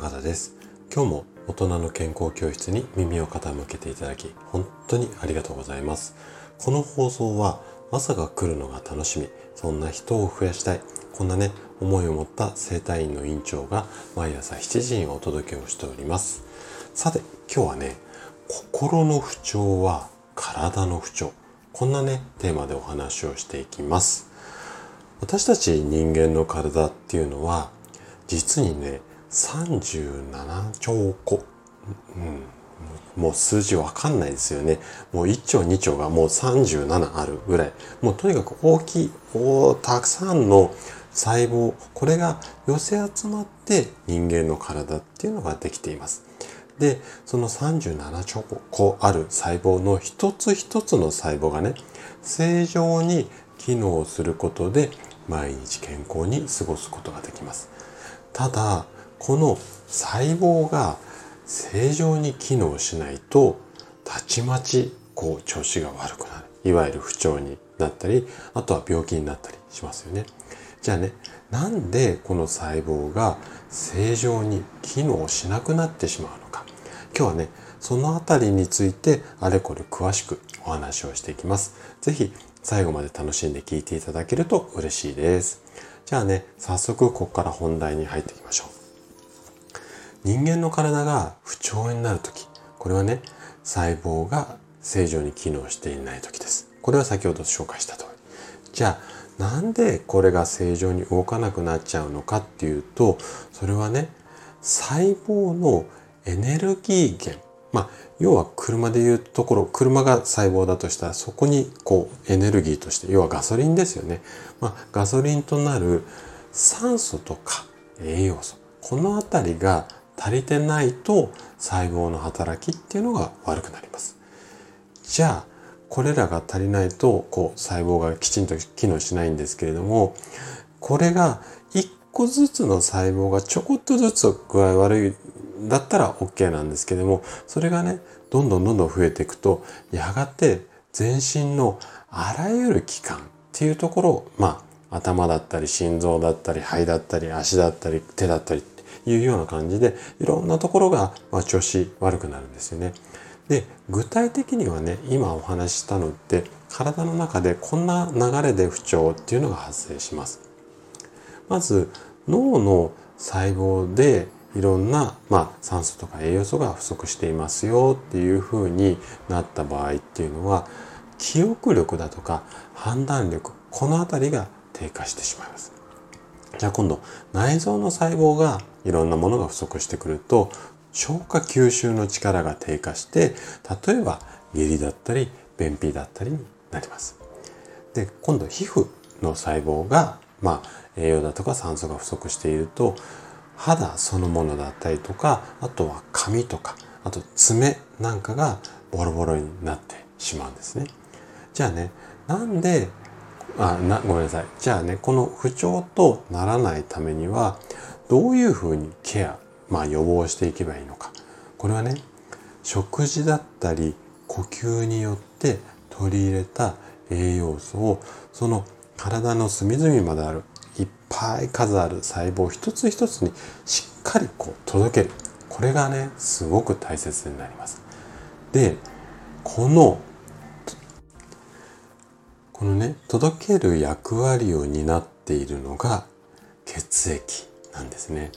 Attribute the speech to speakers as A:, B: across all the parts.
A: 高田です。今日も大人の健康教室に耳を傾けていただき本当にありがとうございます。この放送は朝が来るのが楽しみそんな人を増やしたいこんなね思いを持った整体院の院長が毎朝7時にお届けをしております。さて今日はね心の不調は体の不調こんなねテーマでお話をしていきます。私たち人間の体っていうのは実にね37兆個、うん、もう数字わかんないですよね。もう1兆2兆がもう37あるぐらい。もうとにかく大きいおたくさんの細胞。これが寄せ集まって人間の体っていうのができています。でその37兆個ある細胞の一つ一つの細胞がね正常に機能することで毎日健康に過ごすことができます。ただこの細胞が正常に機能しないとたちまちこう調子が悪くなる。いわゆる不調になったりあとは病気になったりしますよね。じゃあねなんでこの細胞が正常に機能しなくなってしまうのか。今日はねそのあたりについてあれこれ詳しくお話をしていきます。是非最後まで楽しんで聞いていただけると嬉しいです。じゃあね早速ここから本題に入っていきましょう。人間の体が不調になる時これはね細胞が正常に機能していない時です。これは先ほど紹介した通り。じゃあなんでこれが正常に動かなくなっちゃうのかっていうとそれはね細胞のエネルギー源。まあ要は車でいうところ車が細胞だとしたらそこにこうエネルギーとして要はガソリンですよね、まあ、ガソリンとなる酸素とか栄養素この辺りが足りてないと細胞の働きっていうのが悪くなります。じゃあこれらが足りないとこう細胞がきちんと機能しないんですけれどもこれが一個ずつの細胞がちょこっとずつ具合悪いだったら OK なんですけどもそれがねどんどんどんどん増えていくとやがて全身のあらゆる器官っていうところまあ頭だったり心臓だったり肺だったり足だったり手だったりいうような感じでいろんなところが、ま調子悪くなるんですよね。で具体的にはね今お話ししたのって体の中でこんな流れで不調っていうのが発生します。まず脳の細胞でいろんな、まあ、酸素とか栄養素が不足していますよっていうふうになった場合っていうのは記憶力だとか判断力この辺りが低下してしまいます。じゃあ今度内臓の細胞がいろんなものが不足してくると消化吸収の力が低下して例えば下痢だったり便秘だったりになります。で今度皮膚の細胞が、まあ、栄養だとか酸素が不足していると肌そのものだったりとかあとは髪とかあと爪なんかがボロボロになってしまうんですね。じゃあねなんであなごめんなさい。じゃあねこの不調とならないためにはどういうふうにケア、まあ、予防していけばいいのか。これはね食事だったり呼吸によって取り入れた栄養素をその体の隅々まであるいっぱい数ある細胞一つ一つにしっかりこう届ける。これがねすごく大切になります。でこのこのね届ける役割を担っているのが血液なんですね。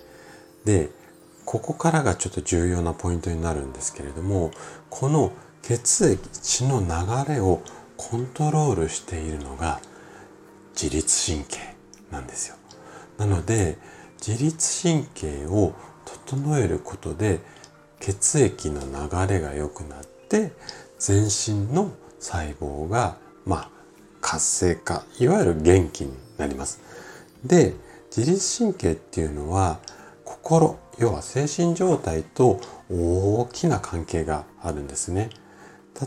A: でここからがちょっと重要なポイントになるんですけれどもこの血液血の流れをコントロールしているのが自律神経なんですよ。なので自律神経を整えることで血液の流れが良くなって全身の細胞がまあ活性化いわゆる元気になります。で自律神経っていうのは心要は精神状態と大きな関係があるんですね。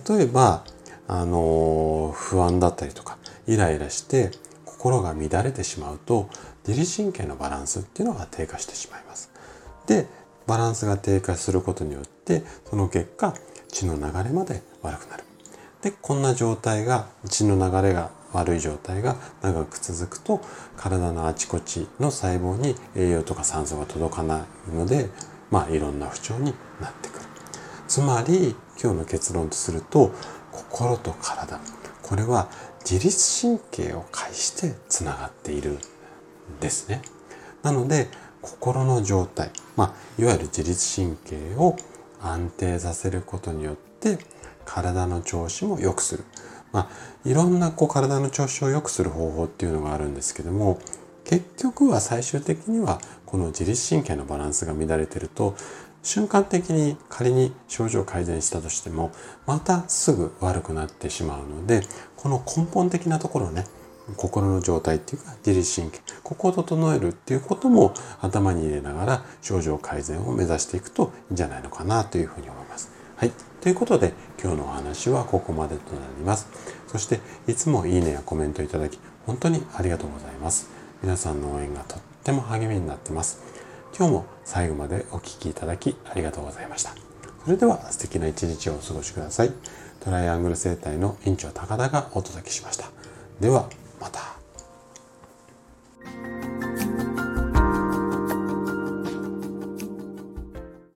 A: 例えばあの不安だったりとかイライラして心が乱れてしまうと自律神経のバランスっていうのが低下してしまいます。でバランスが低下することによってその結果血の流れまで悪くなる。でこんな状態が血の流れが悪い状態が長く続くと体のあちこちの細胞に栄養とか酸素が届かないのでまあいろんな不調になってくる。つまり今日の結論とすると心と体。これは自律神経を介してつながっているんですね。なので心の状態、まあ、いわゆる自律神経を安定させることによって体の調子も良くする。まあ、いろんなこう体の調子を良くする方法っていうのがあるんですけども結局は最終的にはこの自律神経のバランスが乱れてると瞬間的に仮に症状改善したとしてもまたすぐ悪くなってしまうのでこの根本的なところね心の状態っていうか自律神経ここを整えるっていうことも頭に入れながら症状改善を目指していくといいんじゃないのかなというふうに思います。はい。ということで今日のお話はここまでとなります。そしていつもいいねやコメントいただき本当にありがとうございます。皆さんの応援がとっても励みになってます。今日も最後までお聴きいただきありがとうございました。それでは素敵な一日をお過ごしください。トライアングル生態の院長高田がお届けしました。ではまた。